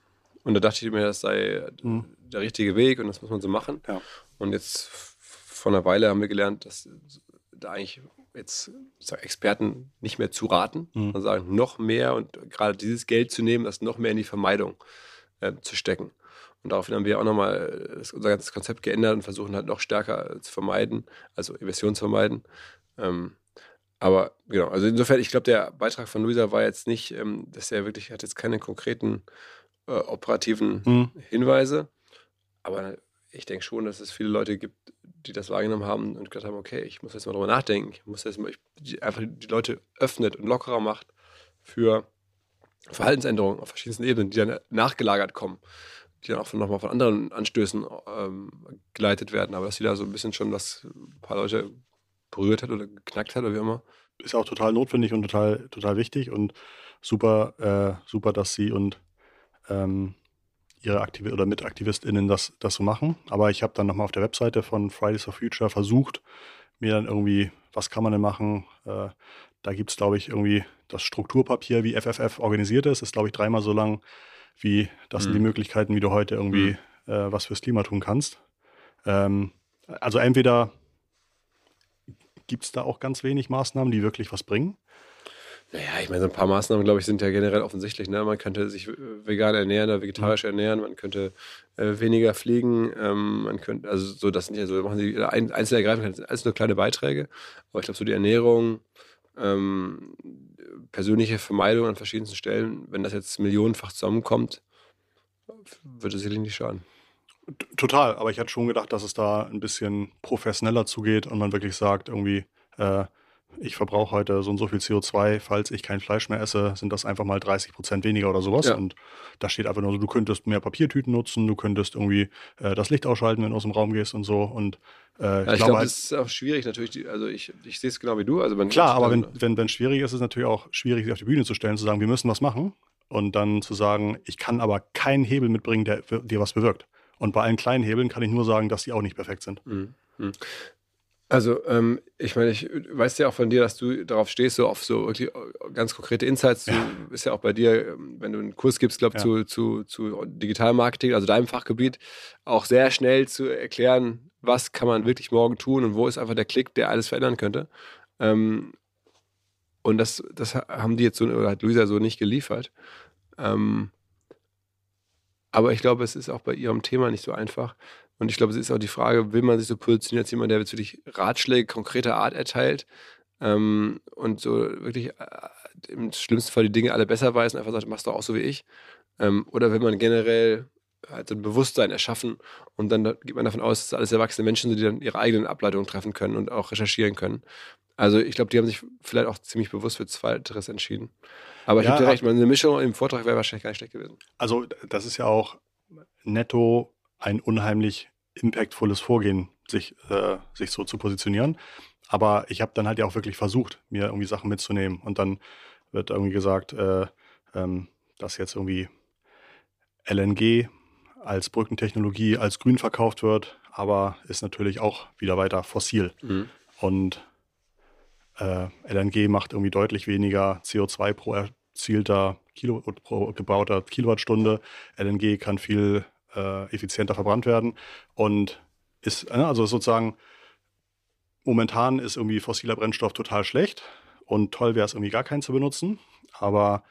Und da dachte ich mir, das sei mhm. der richtige Weg und das muss man so machen. Ja. Und jetzt vor einer Weile haben wir gelernt, dass da eigentlich jetzt Experten nicht mehr zu raten, mhm. sondern sagen, noch mehr und gerade dieses Geld zu nehmen, das noch mehr in die Vermeidung äh, zu stecken. Und daraufhin haben wir auch nochmal unser ganzes Konzept geändert und versuchen halt noch stärker zu vermeiden, also Emissionen zu vermeiden. Ähm, aber genau, also insofern, ich glaube, der Beitrag von Luisa war jetzt nicht, ähm, dass er wirklich hat jetzt keine konkreten äh, operativen mhm. Hinweise. Aber ich denke schon, dass es viele Leute gibt, die das wahrgenommen haben und gedacht haben, okay, ich muss jetzt mal drüber nachdenken. Ich muss jetzt mal ich, einfach die Leute öffnet und lockerer macht für Verhaltensänderungen auf verschiedensten Ebenen, die dann nachgelagert kommen, die dann auch nochmal von anderen Anstößen ähm, geleitet werden. Aber dass sie da so ein bisschen schon was ein paar Leute berührt hat oder geknackt hat oder wie immer. Ist auch total notwendig und total, total wichtig und super, äh, super, dass sie und ähm, ihre Aktiv oder MitaktivistInnen das, das so machen. Aber ich habe dann nochmal auf der Webseite von Fridays for Future versucht, mir dann irgendwie, was kann man denn machen? Äh, da gibt es, glaube ich, irgendwie das Strukturpapier, wie FFF organisiert ist, ist, glaube ich, dreimal so lang, wie das mhm. sind die mhm. Möglichkeiten, wie du heute irgendwie mhm. äh, was fürs Klima tun kannst. Ähm, also entweder gibt es da auch ganz wenig Maßnahmen, die wirklich was bringen. Naja, ich meine, so ein paar Maßnahmen, glaube ich, sind ja generell offensichtlich. Ne? Man könnte sich äh, vegan ernähren oder vegetarisch ernähren, man könnte äh, weniger fliegen, ähm, man könnte, also so, das sind ja so, machen sie ein, einzeln ergreifen, das sind alles nur kleine Beiträge. Aber ich glaube, so die Ernährung, ähm, persönliche Vermeidung an verschiedensten Stellen, wenn das jetzt millionenfach zusammenkommt, würde sicherlich nicht schaden. Total, aber ich hatte schon gedacht, dass es da ein bisschen professioneller zugeht und man wirklich sagt, irgendwie, äh, ich verbrauche heute so und so viel CO2, falls ich kein Fleisch mehr esse, sind das einfach mal 30 Prozent weniger oder sowas. Ja. Und da steht einfach nur so, du könntest mehr Papiertüten nutzen, du könntest irgendwie äh, das Licht ausschalten, wenn du aus dem Raum gehst und so. Und äh, ja, ich, ich glaube, halt, das ist auch schwierig natürlich. Also ich, ich sehe es genau wie du. Also klar, aber wenn, wenn, wenn schwierig ist, ist es natürlich auch schwierig, sich auf die Bühne zu stellen, zu sagen, wir müssen was machen. Und dann zu sagen, ich kann aber keinen Hebel mitbringen, der dir was bewirkt. Und bei allen kleinen Hebeln kann ich nur sagen, dass die auch nicht perfekt sind. Mhm. mhm. Also, ähm, ich meine, ich weiß ja auch von dir, dass du darauf stehst, so auf so wirklich ganz konkrete Insights. Du, ja. Ist ja auch bei dir, ähm, wenn du einen Kurs gibst, glaube ich, ja. zu, zu, zu Digitalmarketing, also deinem Fachgebiet, auch sehr schnell zu erklären, was kann man wirklich morgen tun und wo ist einfach der Klick, der alles verändern könnte. Ähm, und das, das haben die jetzt so, oder hat Luisa so nicht geliefert. Ähm, aber ich glaube, es ist auch bei ihrem Thema nicht so einfach. Und ich glaube, es ist auch die Frage, will man sich so positionieren als jemand, der jetzt wirklich Ratschläge konkreter Art erteilt ähm, und so wirklich äh, im schlimmsten Fall die Dinge alle besser weiß und einfach sagt, machst du auch so wie ich. Ähm, oder will man generell halt so ein Bewusstsein erschaffen und dann geht man davon aus, dass alles erwachsene Menschen sind, die dann ihre eigenen Ableitungen treffen können und auch recherchieren können. Also ich glaube, die haben sich vielleicht auch ziemlich bewusst für Zweiteres entschieden. Aber ich ja, habe dir recht, eine Mischung im Vortrag wäre wahrscheinlich gar nicht schlecht gewesen. Also das ist ja auch netto ein unheimlich impactvolles Vorgehen, sich, äh, sich so zu positionieren. Aber ich habe dann halt ja auch wirklich versucht, mir irgendwie Sachen mitzunehmen. Und dann wird irgendwie gesagt, äh, ähm, dass jetzt irgendwie LNG als Brückentechnologie als grün verkauft wird, aber ist natürlich auch wieder weiter fossil. Mhm. Und äh, LNG macht irgendwie deutlich weniger CO2 pro erzielter Kilo, pro gebauter Kilowattstunde. LNG kann viel äh, effizienter verbrannt werden und ist, äh, also sozusagen, momentan ist irgendwie fossiler Brennstoff total schlecht und toll wäre es irgendwie gar keinen zu benutzen, aber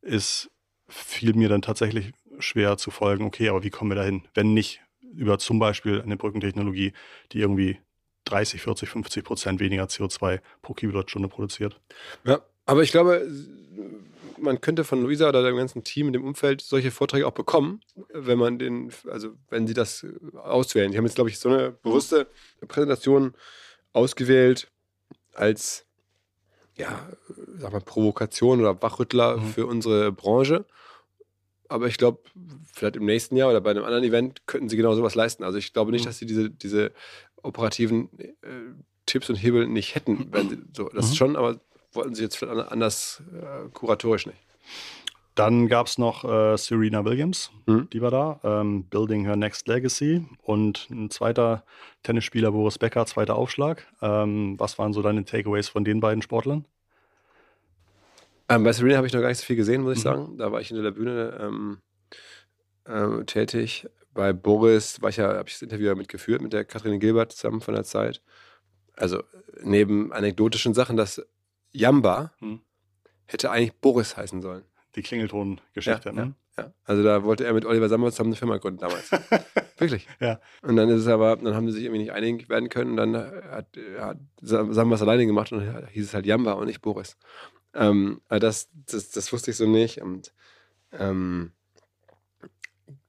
es fiel mir dann tatsächlich schwer zu folgen, okay, aber wie kommen wir dahin, wenn nicht über zum Beispiel eine Brückentechnologie, die irgendwie 30, 40, 50 Prozent weniger CO2 pro Kilowattstunde produziert. Ja, aber ich glaube, man könnte von Luisa oder dem ganzen Team in dem Umfeld solche Vorträge auch bekommen, wenn man den, also wenn sie das auswählen. Die haben jetzt, glaube ich, so eine bewusste Präsentation ausgewählt als ja, sag mal, Provokation oder Wachrüttler mhm. für unsere Branche. Aber ich glaube, vielleicht im nächsten Jahr oder bei einem anderen Event könnten sie genau sowas leisten. Also ich glaube nicht, mhm. dass sie diese, diese operativen äh, Tipps und Hebel nicht hätten. Wenn sie, so, das mhm. schon, aber wollten sie jetzt vielleicht anders äh, kuratorisch nicht. Dann gab es noch äh, Serena Williams, mhm. die war da, ähm, Building Her Next Legacy. Und ein zweiter Tennisspieler, Boris Becker, zweiter Aufschlag. Ähm, was waren so deine Takeaways von den beiden Sportlern? Ähm, bei Serena habe ich noch gar nicht so viel gesehen, muss ich mhm. sagen. Da war ich in der Bühne äh, tätig. Bei Boris war ich ja, habe ich das Interview mitgeführt mit der Katrin Gilbert zusammen von der Zeit. Also neben anekdotischen Sachen, dass Jamba mhm. hätte eigentlich Boris heißen sollen. Die Klingelton-Geschichte, ja, ne? Ja, ja, Also da wollte er mit Oliver Sammer zusammen eine Firma gründen damals. Wirklich. Ja. Und dann ist es aber, dann haben sie sich irgendwie nicht einig werden können und dann hat, hat Sammer es alleine gemacht und dann hieß es halt Jamba und nicht Boris. Ähm, aber das, das, das wusste ich so nicht und ähm,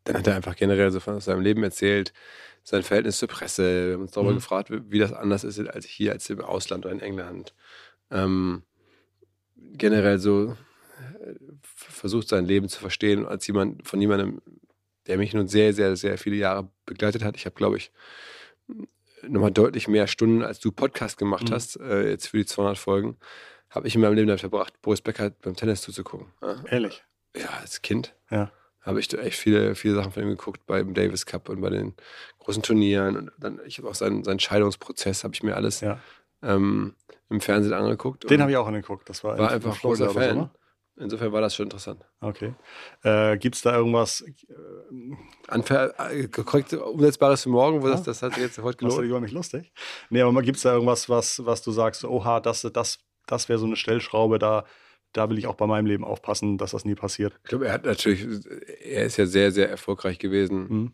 dann hat er einfach generell so von seinem Leben erzählt, sein Verhältnis zur Presse. Wir haben uns darüber mhm. gefragt, wie das anders ist als hier, als im Ausland oder in England. Ähm, generell so äh, versucht, sein Leben zu verstehen als jemand, von jemandem, der mich nun sehr, sehr, sehr viele Jahre begleitet hat. Ich habe, glaube ich, nochmal deutlich mehr Stunden, als du Podcast gemacht mhm. hast, äh, jetzt für die 200 Folgen, habe ich in meinem Leben damit verbracht, Boris Becker beim Tennis zuzugucken. Ja. Ehrlich? Ja, als Kind. Ja habe ich echt viele, viele Sachen von ihm geguckt beim Davis Cup und bei den großen Turnieren. Und dann, ich habe auch seinen, seinen Scheidungsprozess, habe ich mir alles ja. Ähm, im Fernsehen angeguckt. Den habe ich auch angeguckt. Das war, war einfach großer Fan. So, ne? Insofern war das schon interessant. Okay. Äh, Gibt es da irgendwas? Äh, Anfer äh, korrekt umsetzbares für morgen, wo ja. das, das hat sich jetzt heute gelohnt. Das ist über mich lustig. Nee, aber gibt es da irgendwas, was, was du sagst, oha, das, das, das wäre so eine Stellschraube, da da will ich auch bei meinem Leben aufpassen, dass das nie passiert. Ich glaube, er hat natürlich, er ist ja sehr, sehr erfolgreich gewesen. Mhm.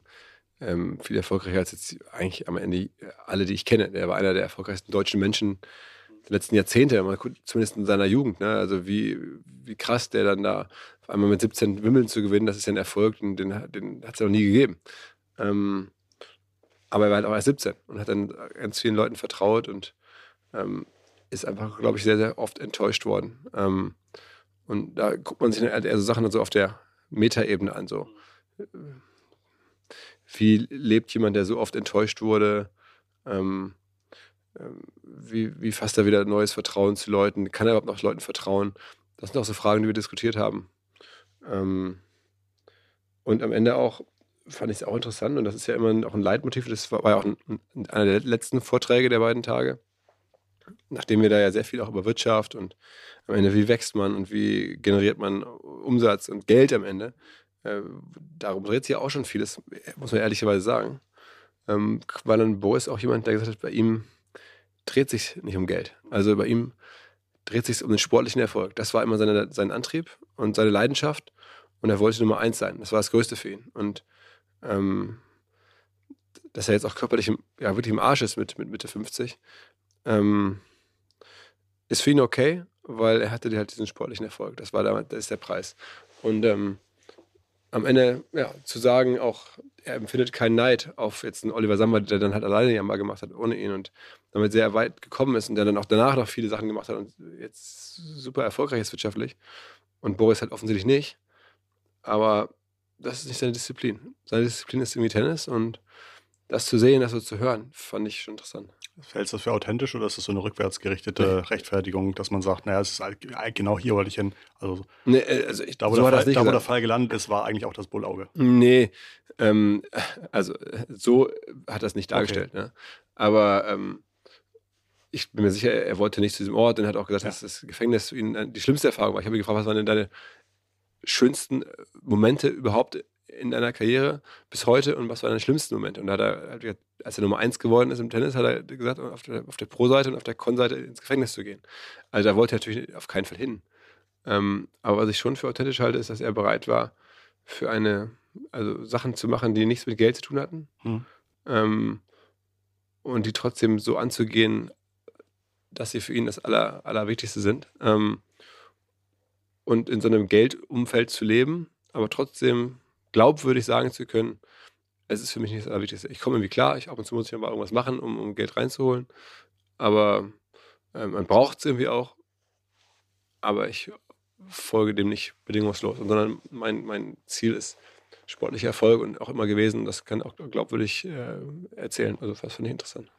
Ähm, viel erfolgreicher als jetzt eigentlich am Ende alle, die ich kenne. Er war einer der erfolgreichsten deutschen Menschen der letzten Jahrzehnte, zumindest in seiner Jugend. Ne? Also wie, wie krass der dann da auf einmal mit 17 Wimmeln zu gewinnen, das ist ja ein Erfolg, den, den hat es ja noch nie gegeben. Ähm, aber er war halt auch erst 17 und hat dann ganz vielen Leuten vertraut und ähm, ist einfach, glaube ich, sehr, sehr oft enttäuscht worden. Ähm, und da guckt man sich dann eher so Sachen so auf der Metaebene an. So. Wie lebt jemand, der so oft enttäuscht wurde? Ähm, ähm, wie, wie fasst er wieder neues Vertrauen zu Leuten? Kann er überhaupt noch Leuten vertrauen? Das sind auch so Fragen, die wir diskutiert haben. Ähm, und am Ende auch fand ich es auch interessant und das ist ja immer auch ein Leitmotiv. Das war, ja auch ein, einer der letzten Vorträge der beiden Tage nachdem wir da ja sehr viel auch über Wirtschaft und am Ende, wie wächst man und wie generiert man Umsatz und Geld am Ende, äh, darum dreht sich ja auch schon vieles, muss man ehrlicherweise sagen. Ähm, war dann Boris auch jemand, der gesagt hat, bei ihm dreht sich nicht um Geld. Also bei ihm dreht sich um den sportlichen Erfolg. Das war immer seine, sein Antrieb und seine Leidenschaft und er wollte Nummer eins sein. Das war das Größte für ihn. Und ähm, dass er jetzt auch körperlich im, ja, wirklich im Arsch ist mit, mit Mitte 50, ähm, ist für ihn okay, weil er hatte halt diesen sportlichen Erfolg. Das war der, das ist der Preis. Und ähm, am Ende ja, zu sagen, auch er empfindet keinen Neid auf jetzt einen Oliver Sammer, der dann halt alleine Jammer gemacht hat, ohne ihn und damit sehr weit gekommen ist und der dann auch danach noch viele Sachen gemacht hat und jetzt super erfolgreich ist wirtschaftlich. Und Boris halt offensichtlich nicht. Aber das ist nicht seine Disziplin. Seine Disziplin ist irgendwie Tennis und das zu sehen, das so zu hören, fand ich schon interessant. Hältst du das für authentisch oder ist das so eine rückwärtsgerichtete nee. Rechtfertigung, dass man sagt, naja, es ist halt, genau hier wollte ich hin? Also, nee, äh, also ich, da, wo, so der, Fall, da wo der Fall gelandet ist, war eigentlich auch das Bullauge. Nee, ähm, also so hat das nicht dargestellt. Okay. Ne? Aber ähm, ich bin mir sicher, er wollte nicht zu diesem Ort und hat auch gesagt, Ja. dass das Gefängnis für ihn die schlimmste Erfahrung war. Ich habe ihn gefragt, was waren denn deine schönsten äh, Momente überhaupt in deiner Karriere bis heute und was waren deine schlimmsten Momente? Und da hat er, als er Nummer eins geworden ist im Tennis, hat er gesagt, auf der, auf der Pro-Seite und auf der Con-Seite ins Gefängnis zu gehen. Also da wollte er natürlich auf keinen Fall hin. Ähm, aber was ich schon für authentisch halte, ist, dass er bereit war, für eine, also Sachen zu machen, die nichts mit Geld zu tun hatten. Hm. Ähm, und die trotzdem so anzugehen, dass sie für ihn das Aller, Allerwichtigste sind. Ähm, und in so einem Geldumfeld zu leben, aber trotzdem glaubwürdig sagen zu können, es ist für mich nicht das Allerwichtigste. Ich komme irgendwie klar, ich ab und zu muss ich mal irgendwas machen, um, um Geld reinzuholen. Aber ähm, man braucht es irgendwie auch. Aber ich folge dem nicht bedingungslos, sondern mein, mein Ziel ist sportlicher Erfolg und auch immer gewesen. Das kann auch glaubwürdig äh, erzählen. Also das finde ich interessant.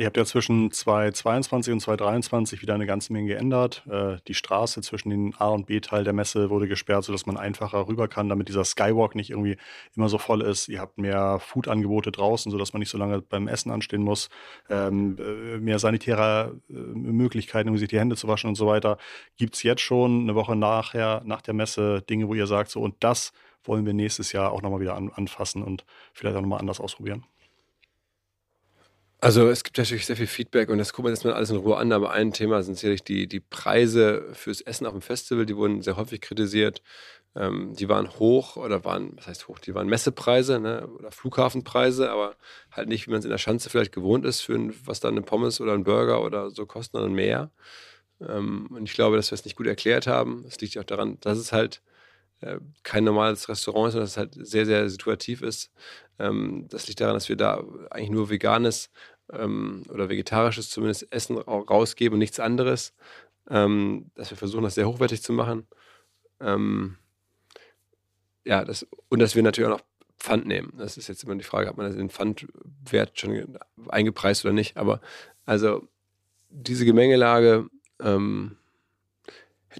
Ihr habt ja zwischen 2022 und 2023 wieder eine ganze Menge geändert. Äh, die Straße zwischen den A- und B-Teil der Messe wurde gesperrt, sodass man einfacher rüber kann, damit dieser Skywalk nicht irgendwie immer so voll ist. Ihr habt mehr Food-Angebote draußen, sodass man nicht so lange beim Essen anstehen muss. Ähm, äh, mehr sanitäre äh, Möglichkeiten, um sich die Hände zu waschen und so weiter. Gibt es jetzt schon eine Woche nachher, nach der Messe, Dinge, wo ihr sagt, so und das wollen wir nächstes Jahr auch nochmal wieder an, anfassen und vielleicht auch nochmal anders ausprobieren? Also es gibt natürlich sehr viel Feedback und das gucken wir jetzt mal alles in Ruhe an, aber ein Thema sind sicherlich die, die Preise fürs Essen auf dem Festival, die wurden sehr häufig kritisiert. Ähm, die waren hoch oder waren, was heißt hoch, die waren Messepreise ne, oder Flughafenpreise, aber halt nicht, wie man es in der Schanze vielleicht gewohnt ist, für ein, was dann eine Pommes oder ein Burger oder so kosten, sondern mehr. Ähm, und ich glaube, dass wir es nicht gut erklärt haben. Das liegt ja auch daran, dass es halt kein normales Restaurant ist, sondern dass es halt sehr, sehr situativ ist. Ähm, das liegt daran, dass wir da eigentlich nur veganes ähm, oder vegetarisches zumindest Essen ra- rausgeben und nichts anderes. Ähm, dass wir versuchen, das sehr hochwertig zu machen. Ja, das, und dass wir natürlich auch noch Pfand nehmen. Das ist jetzt immer die Frage, hat man den Pfandwert schon eingepreist oder nicht. Aber also diese Gemengelage ähm,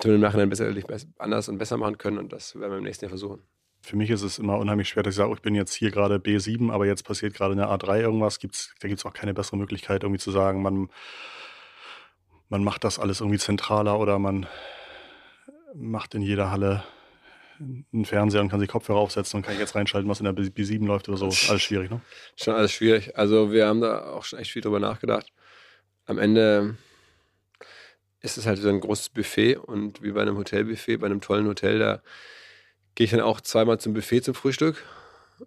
hätte man im Nachhinein besser, anders und besser machen können und das werden wir im nächsten Jahr versuchen. Für mich ist es immer unheimlich schwer, dass ich sage, oh, ich bin jetzt hier gerade B7, aber jetzt passiert gerade eine A3 irgendwas. Gibt's, da gibt es auch keine bessere Möglichkeit, irgendwie zu sagen, man, man macht das alles irgendwie zentraler oder man macht in jeder Halle einen Fernseher und kann sich Kopfhörer aufsetzen und kann jetzt reinschalten, was in der B- B7 läuft oder so. Alles schwierig, ne? Schon alles schwierig. Also wir haben da auch schon echt viel drüber nachgedacht. Am Ende ist es halt so ein großes Buffet und wie bei einem Hotelbuffet, bei einem tollen Hotel, da gehe ich dann auch zweimal zum Buffet zum Frühstück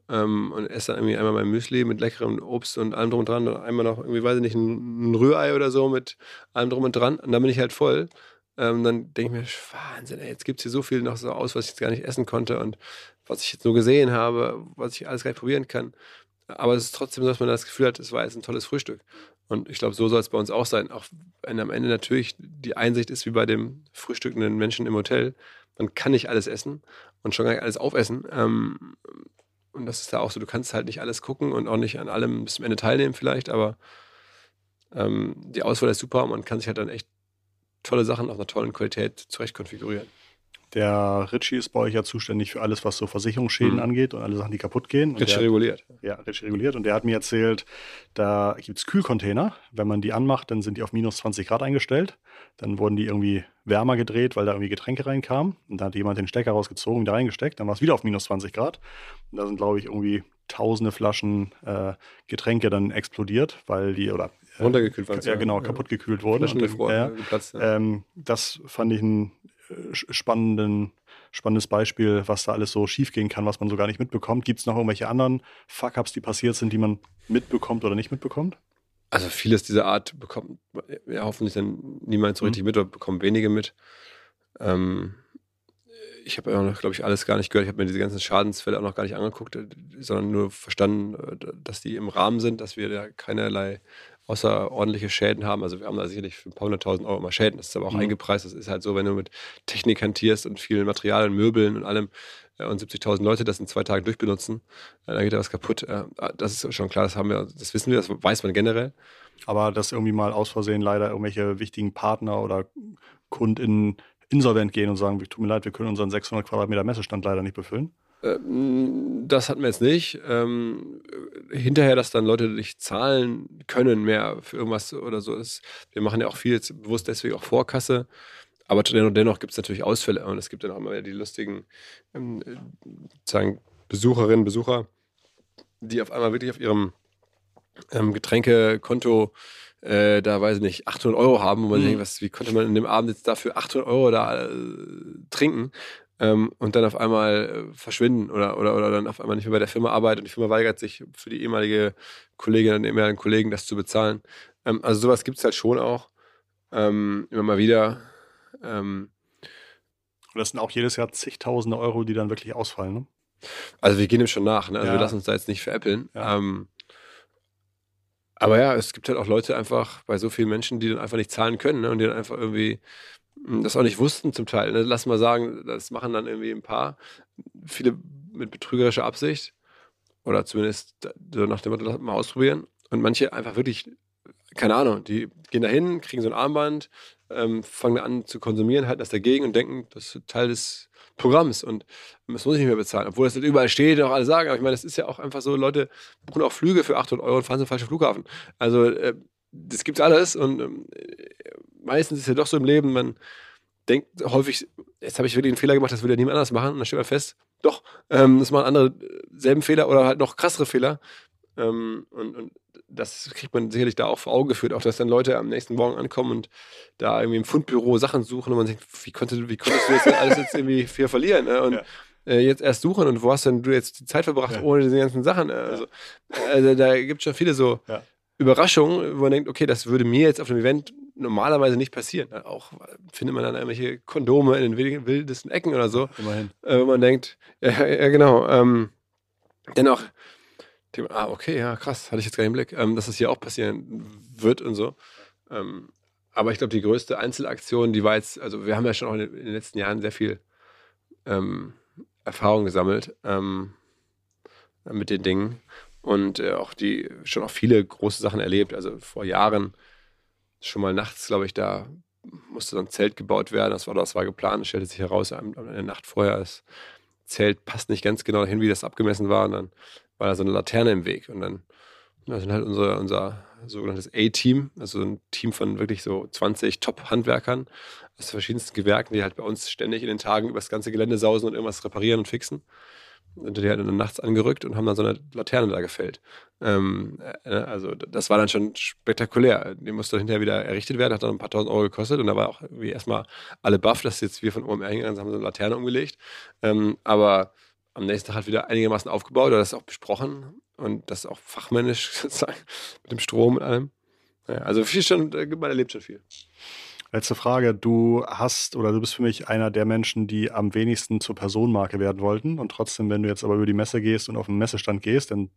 ähm, und esse dann irgendwie einmal mein Müsli mit leckerem Obst und allem drum und dran und einmal noch irgendwie, weiß ich nicht, ein, ein Rührei oder so mit allem drum und dran und dann bin ich halt voll. Ähm, dann denke ich mir, Wahnsinn, ey, jetzt gibt es hier so viel noch so aus, was ich jetzt gar nicht essen konnte und was ich jetzt nur gesehen habe, was ich alles gar nicht probieren kann. Aber es ist trotzdem so, dass man das Gefühl hat, es war jetzt ein tolles Frühstück. Und ich glaube, so soll es bei uns auch sein. Auch wenn am Ende natürlich die Einsicht ist, wie bei dem frühstückenden Menschen im Hotel, man kann nicht alles essen und schon gar nicht alles aufessen. Ähm, und das ist da auch so, du kannst halt nicht alles gucken und auch nicht an allem bis zum Ende teilnehmen vielleicht, aber ähm, die Auswahl ist super und man kann sich halt dann echt tolle Sachen auf einer tollen Qualität zurecht konfigurieren. Der Ritchie ist bei euch ja zuständig für alles, was so Versicherungsschäden Mhm. angeht und alle Sachen, die kaputt gehen. Der, reguliert. ja, Ritchie reguliert. Und der hat mir erzählt, da gibt es Kühlcontainer. Wenn man die anmacht, dann sind die auf minus 20 Grad eingestellt. Dann wurden die irgendwie wärmer gedreht, weil da irgendwie Getränke reinkamen. Und da hat jemand den Stecker rausgezogen, wieder reingesteckt. Dann war es wieder auf minus 20 Grad. Und da sind, glaube ich, irgendwie tausende Flaschen äh, Getränke dann explodiert, weil die, oder äh, Runtergekühlt waren ja, genau, kaputt gekühlt wurden. Flaschen Und gefroren, ja, geplatzt. Ja. ähm, das fand ich ein äh, spannenden, spannendes Beispiel, was da alles so schiefgehen kann, was man so gar nicht mitbekommt. Gibt es noch irgendwelche anderen Fuck-Ups, die passiert sind, die man mitbekommt oder nicht mitbekommt? Also vieles dieser Art bekommt ja, hoffentlich dann niemand so Mhm. richtig mit oder bekommen wenige mit. Ähm, ich habe ja noch, glaube ich, alles gar nicht gehört. Ich habe mir diese ganzen Schadensfälle auch noch gar nicht angeguckt, sondern nur verstanden, äh, dass die im Rahmen sind, dass wir da keinerlei außerordentliche Schäden haben. Also wir haben da sicherlich für ein paar hunderttausend Euro immer Schäden. Das ist aber auch Mhm. eingepreist. Das ist halt so, wenn du mit Technik hantierst und vielen Materialien, Möbeln und allem äh, und 70.000 Leute das in zwei Tagen durchbenutzen, äh, dann geht da was kaputt. Äh, Das ist schon klar, das haben wir, das wissen wir, das weiß man generell. Aber dass irgendwie mal aus Versehen leider irgendwelche wichtigen Partner oder KundInnen insolvent gehen und sagen, tut mir leid, wir können unseren 600 Quadratmeter Messestand leider nicht befüllen. Ähm, Das hatten wir jetzt nicht. Ähm, hinterher, dass dann Leute nicht zahlen können mehr für irgendwas oder so. Das, wir machen ja auch viel jetzt bewusst deswegen auch Vorkasse. Aber dennoch, dennoch gibt es natürlich Ausfälle und es gibt dann auch immer die lustigen ähm, sagen Besucherinnen, Besucher, die auf einmal wirklich auf ihrem ähm, Getränkekonto äh, da weiß ich nicht, 800 Euro haben, wo man mhm. denkt, was, wie konnte man in dem Abend jetzt dafür 800 Euro da äh, trinken ähm, und dann auf einmal äh, verschwinden oder, oder, oder dann auf einmal nicht mehr bei der Firma arbeiten und die Firma weigert sich für die ehemalige Kollegin und ehemaligen Kollegen das zu bezahlen. Ähm, also sowas gibt es halt schon auch ähm, immer mal wieder. Ähm, und das sind auch jedes Jahr zigtausende Euro, die dann wirklich ausfallen, ne? Also wir gehen dem schon nach, ne? Also ja. wir lassen uns da jetzt nicht veräppeln. Ja. Ähm, aber ja, es gibt halt auch Leute einfach bei so vielen Menschen, die dann einfach nicht zahlen können ne? und die dann einfach irgendwie das auch nicht wussten zum Teil. Ne? Lass mal sagen, das machen dann irgendwie ein paar, viele mit betrügerischer Absicht oder zumindest so nach dem Motto, mal ausprobieren. Und manche einfach wirklich, keine Ahnung, die gehen da hin, kriegen so ein Armband, ähm, fangen an zu konsumieren, halten das dagegen und denken, das ist Teil des Programms und das muss ich nicht mehr bezahlen. Obwohl das überall steht und auch alle sagen. Aber ich meine, das ist ja auch einfach so, Leute buchen auch Flüge für 800 Euro und fahren zum falschen Flughafen. Also äh, das gibt's alles und ähm, meistens ist ja doch so im Leben, man denkt häufig, jetzt habe ich wirklich einen Fehler gemacht, das will ja niemand anders machen und dann steht man fest, doch, ähm, das machen andere äh, selben Fehler oder halt noch krassere Fehler. Ähm, und, und das kriegt man sicherlich da auch vor Augen geführt, auch dass dann Leute am nächsten Morgen ankommen und da irgendwie im Fundbüro Sachen suchen und man denkt, wie, konnte, wie konntest du jetzt alles jetzt irgendwie viel verlieren? Ne? Und ja. äh, jetzt erst suchen und wo hast denn du jetzt die Zeit verbracht ja. ohne diese ganzen Sachen? Ne? Also, also da gibt es schon viele so ja. Überraschungen, wo man denkt, okay, das würde mir jetzt auf dem Event normalerweise nicht passieren. Auch findet man dann irgendwelche Kondome in den wildesten Ecken oder so. Immerhin. Äh, wo man denkt, ja, ja genau. Ähm, dennoch ah, okay, ja, krass, hatte ich jetzt gar nicht im Blick, ähm, dass das hier auch passieren wird und so. Ähm, aber ich glaube, die größte Einzelaktion, die war jetzt, also wir haben ja schon auch in den, letzten Jahren sehr viel ähm, Erfahrung gesammelt ähm, mit den Dingen und äh, auch die schon auch viele große Sachen erlebt. Also vor Jahren schon mal nachts, glaube ich, da musste so ein Zelt gebaut werden. Das war, das war geplant. Es stellte sich heraus, eine Nacht vorher, das Zelt passt nicht ganz genau dahin, wie das abgemessen war. Und dann war da so eine Laterne im Weg. Und dann da sind halt unsere, unser sogenanntes A-Team, also ein Team von wirklich so 20 Top-Handwerkern aus verschiedensten Gewerken, die halt bei uns ständig in den Tagen über das ganze Gelände sausen und irgendwas reparieren und fixen. Die halt dann nachts angerückt und haben dann so eine Laterne da gefällt. Ähm, äh, also das war dann schon spektakulär. Die musste dann hinterher wieder errichtet werden, hat dann ein paar tausend Euro gekostet und da war auch irgendwie erstmal alle baff, dass jetzt wir von OMR hingegangen haben so eine Laterne umgelegt. Ähm, aber am nächsten Tag halt wieder einigermaßen aufgebaut oder das auch besprochen und das auch fachmännisch sozusagen mit dem Strom und allem. Ja, also viel schon, man erlebt schon viel. Letzte Frage. Du hast oder du bist für mich einer der Menschen, die am wenigsten zur Personenmarke werden wollten. Und trotzdem, wenn du jetzt aber über die Messe gehst und auf den Messestand gehst, dann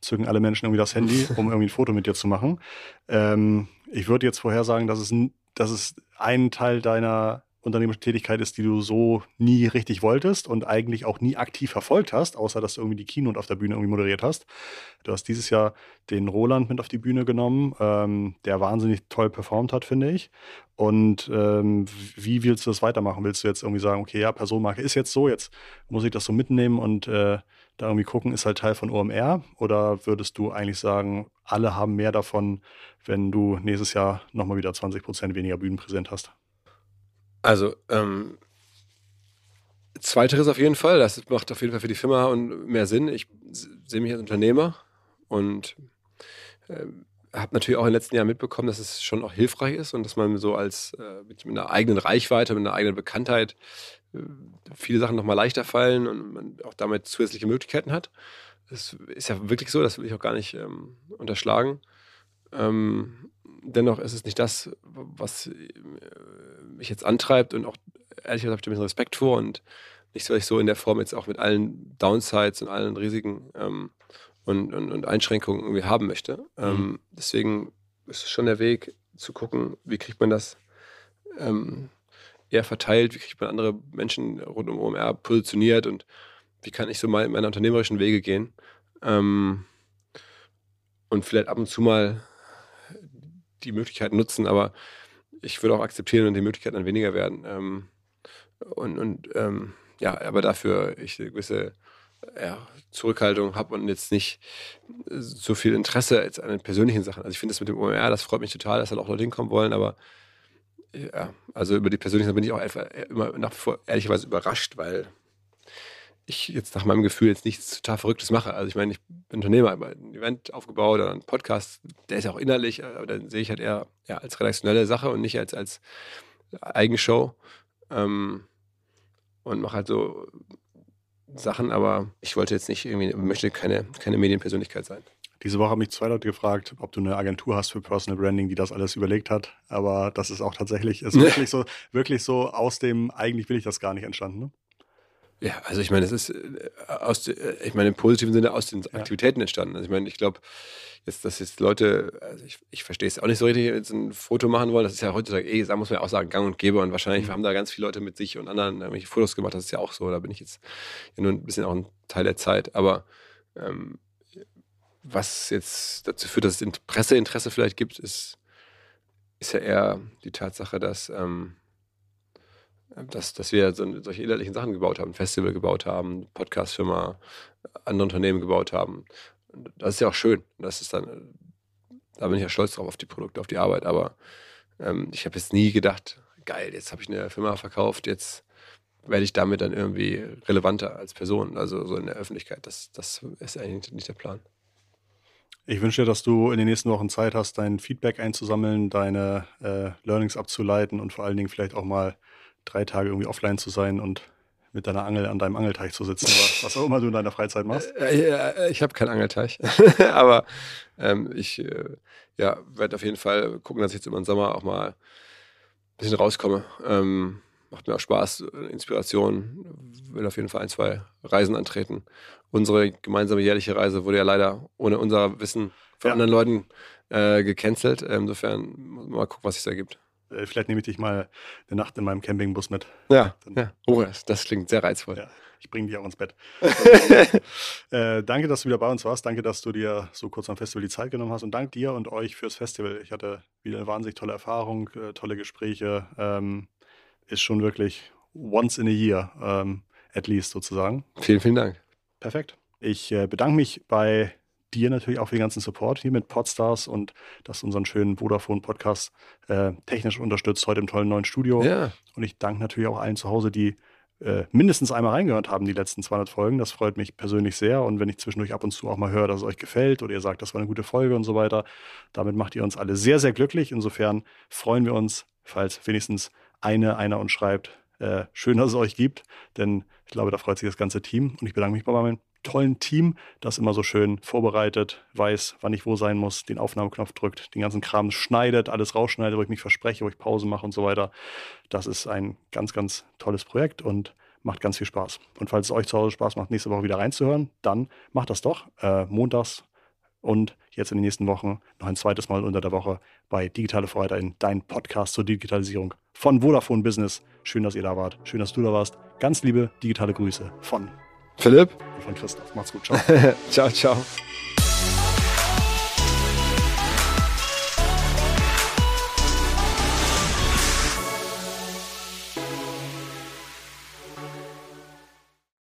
zücken alle Menschen irgendwie das Handy, um irgendwie ein Foto mit dir zu machen. Ähm, ich würde jetzt vorhersagen, dass es, dass es ein Teil deiner unternehmerische Tätigkeit ist, die du so nie richtig wolltest und eigentlich auch nie aktiv verfolgt hast, außer dass du irgendwie die Keynote auf der Bühne irgendwie moderiert hast. Du hast dieses Jahr den Roland mit auf die Bühne genommen, ähm, der wahnsinnig toll performt hat, finde ich. Und ähm, wie willst du das weitermachen? Willst du jetzt irgendwie sagen, okay, ja, Personenmarke ist jetzt so, jetzt muss ich das so mitnehmen und äh, da irgendwie gucken, ist halt Teil von OMR? Oder würdest du eigentlich sagen, alle haben mehr davon, wenn du nächstes Jahr nochmal wieder 20 Prozent weniger Bühnenpräsent hast? Also, ähm, zweiteres auf jeden Fall. Das macht auf jeden Fall für die Firma und mehr Sinn. Ich sehe mich als Unternehmer und äh, habe natürlich auch in den letzten Jahren mitbekommen, dass es schon auch hilfreich ist und dass man so als äh, mit, mit, einer eigenen Reichweite, mit einer eigenen Bekanntheit äh, viele Sachen nochmal leichter fallen und man auch damit zusätzliche Möglichkeiten hat. Das ist ja wirklich so, das will ich auch gar nicht ähm, unterschlagen. Ähm, dennoch ist es nicht das, was äh, mich jetzt antreibt und auch ehrlich gesagt habe ich da ein bisschen Respekt vor und nicht, weil ich so in der Form jetzt auch mit allen Downsides und allen Risiken ähm, und, und, und, Einschränkungen irgendwie haben möchte. Mhm. Ähm, deswegen ist es schon der Weg zu gucken, wie kriegt man das ähm, eher verteilt, wie kriegt man andere Menschen rund um OMR positioniert und wie kann ich so mal in meine unternehmerischen Wege gehen. Ähm, und vielleicht ab und zu mal die Möglichkeit nutzen, aber ich würde auch akzeptieren, wenn die Möglichkeiten dann weniger werden. Ähm, und und ähm, ja, aber dafür ich eine gewisse ja, Zurückhaltung habe und jetzt nicht so viel Interesse jetzt an den persönlichen Sachen. Also ich finde das mit dem OMR, das freut mich total, dass dann auch Leute hinkommen wollen, aber ja, also über die persönlichen Sachen bin ich auch einfach immer nach wie vor ehrlicherweise überrascht, weil ich jetzt nach meinem Gefühl jetzt nichts total Verrücktes mache. Also ich meine, ich bin Unternehmer, habe ein Event aufgebaut oder ein Podcast, der ist ja auch innerlich, aber dann sehe ich halt eher ja, als redaktionelle Sache und nicht als, als Eigenshow. Ähm, und mache halt so Sachen, aber ich wollte jetzt nicht irgendwie, möchte keine, keine Medienpersönlichkeit sein. Diese Woche haben mich zwei Leute gefragt, ob du eine Agentur hast für Personal Branding, die das alles überlegt hat. Aber das ist auch tatsächlich, ist wirklich so, wirklich so aus dem, eigentlich will ich das gar nicht entstanden. Ne? Ja, also ich meine, es ist äh, aus, äh, ich meine, im positiven Sinne aus den Aktivitäten entstanden. Also ich meine, ich glaube, jetzt, dass jetzt Leute, also ich, ich verstehe es auch nicht so richtig, jetzt ein Foto machen wollen. Das ist ja heutzutage, eh, da muss man ja auch sagen, gang und gäbe. Und wahrscheinlich mhm. haben da ganz viele Leute mit sich und anderen irgendwelche Fotos gemacht. Das ist ja auch so. Da bin ich jetzt ja nur ein bisschen auch ein Teil der Zeit. Aber ähm, was jetzt dazu führt, dass es Presseinteresse vielleicht gibt, ist, ist ja eher die Tatsache, dass ähm, dass, dass wir so, solche inhaltlichen Sachen gebaut haben, Festival gebaut haben, Podcast-Firma, andere Unternehmen gebaut haben. Das ist ja auch schön. Das ist dann, da bin ich ja stolz drauf auf die Produkte, auf die Arbeit. Aber ähm, ich habe jetzt nie gedacht, geil, jetzt habe ich eine Firma verkauft, jetzt werde ich damit dann irgendwie relevanter als Person, also so in der Öffentlichkeit. Das, das ist eigentlich nicht der Plan. Ich wünsche dir, dass du in den nächsten Wochen Zeit hast, dein Feedback einzusammeln, deine äh, Learnings abzuleiten und vor allen Dingen vielleicht auch mal drei Tage irgendwie offline zu sein und mit deiner Angel an deinem Angelteich zu sitzen, was auch immer du in deiner Freizeit machst. Äh, äh, ich habe keinen Angelteich, aber ähm, ich äh, ja, werde auf jeden Fall gucken, dass ich jetzt über den Sommer auch mal ein bisschen rauskomme. Ähm, macht mir auch Spaß, Inspiration, will auf jeden Fall ein, zwei Reisen antreten. Unsere gemeinsame jährliche Reise wurde ja leider ohne unser Wissen von ja. anderen Leuten äh, gecancelt. Insofern mal gucken, was sich da gibt. Äh, vielleicht nehme ich dich mal eine Nacht in meinem Campingbus mit. Ja, ja. Oh, das, das, klingt sehr reizvoll. Ja, ich bringe dich auch ins Bett. äh, danke, dass du wieder bei uns warst. Danke, dass du dir so kurz am Festival die Zeit genommen hast. Und danke dir und euch fürs Festival. Ich hatte wieder eine wahnsinnig tolle Erfahrung, äh, tolle Gespräche. Ähm, ist schon wirklich once in a year, ähm, at least sozusagen. Vielen, vielen Dank. Perfekt. Ich äh, bedanke mich bei dir natürlich auch für den ganzen Support hier mit Podstars und dass unseren schönen Vodafone-Podcast äh, technisch unterstützt, heute im tollen neuen Studio. Ja. Und ich danke natürlich auch allen zu Hause, die äh, mindestens einmal reingehört haben, die letzten 200 Folgen. Das freut mich persönlich sehr. Und wenn ich zwischendurch ab und zu auch mal höre, dass es euch gefällt oder ihr sagt, das war eine gute Folge und so weiter, damit macht ihr uns alle sehr, sehr glücklich. Insofern freuen wir uns, falls wenigstens eine, einer uns schreibt, äh, schön, dass es euch gibt, denn ich glaube, da freut sich das ganze Team. Und ich bedanke mich bei meinem tollen Team, das immer so schön vorbereitet, weiß, wann ich wo sein muss, den Aufnahmeknopf drückt, den ganzen Kram schneidet, alles rausschneidet, wo ich mich verspreche, wo ich Pause mache und so weiter. Das ist ein ganz, ganz tolles Projekt und macht ganz viel Spaß. Und falls es euch zu Hause Spaß macht, nächste Woche wieder reinzuhören, dann macht das doch. Äh, montags und jetzt in den nächsten Wochen noch ein zweites Mal unter der Woche bei Digitale Vorreiter in dein Podcast zur Digitalisierung von Vodafone Business. Schön, dass ihr da wart. Schön, dass du da warst. Ganz liebe digitale Grüße von Philipp und von Christoph. Macht's gut. Ciao. ciao, ciao.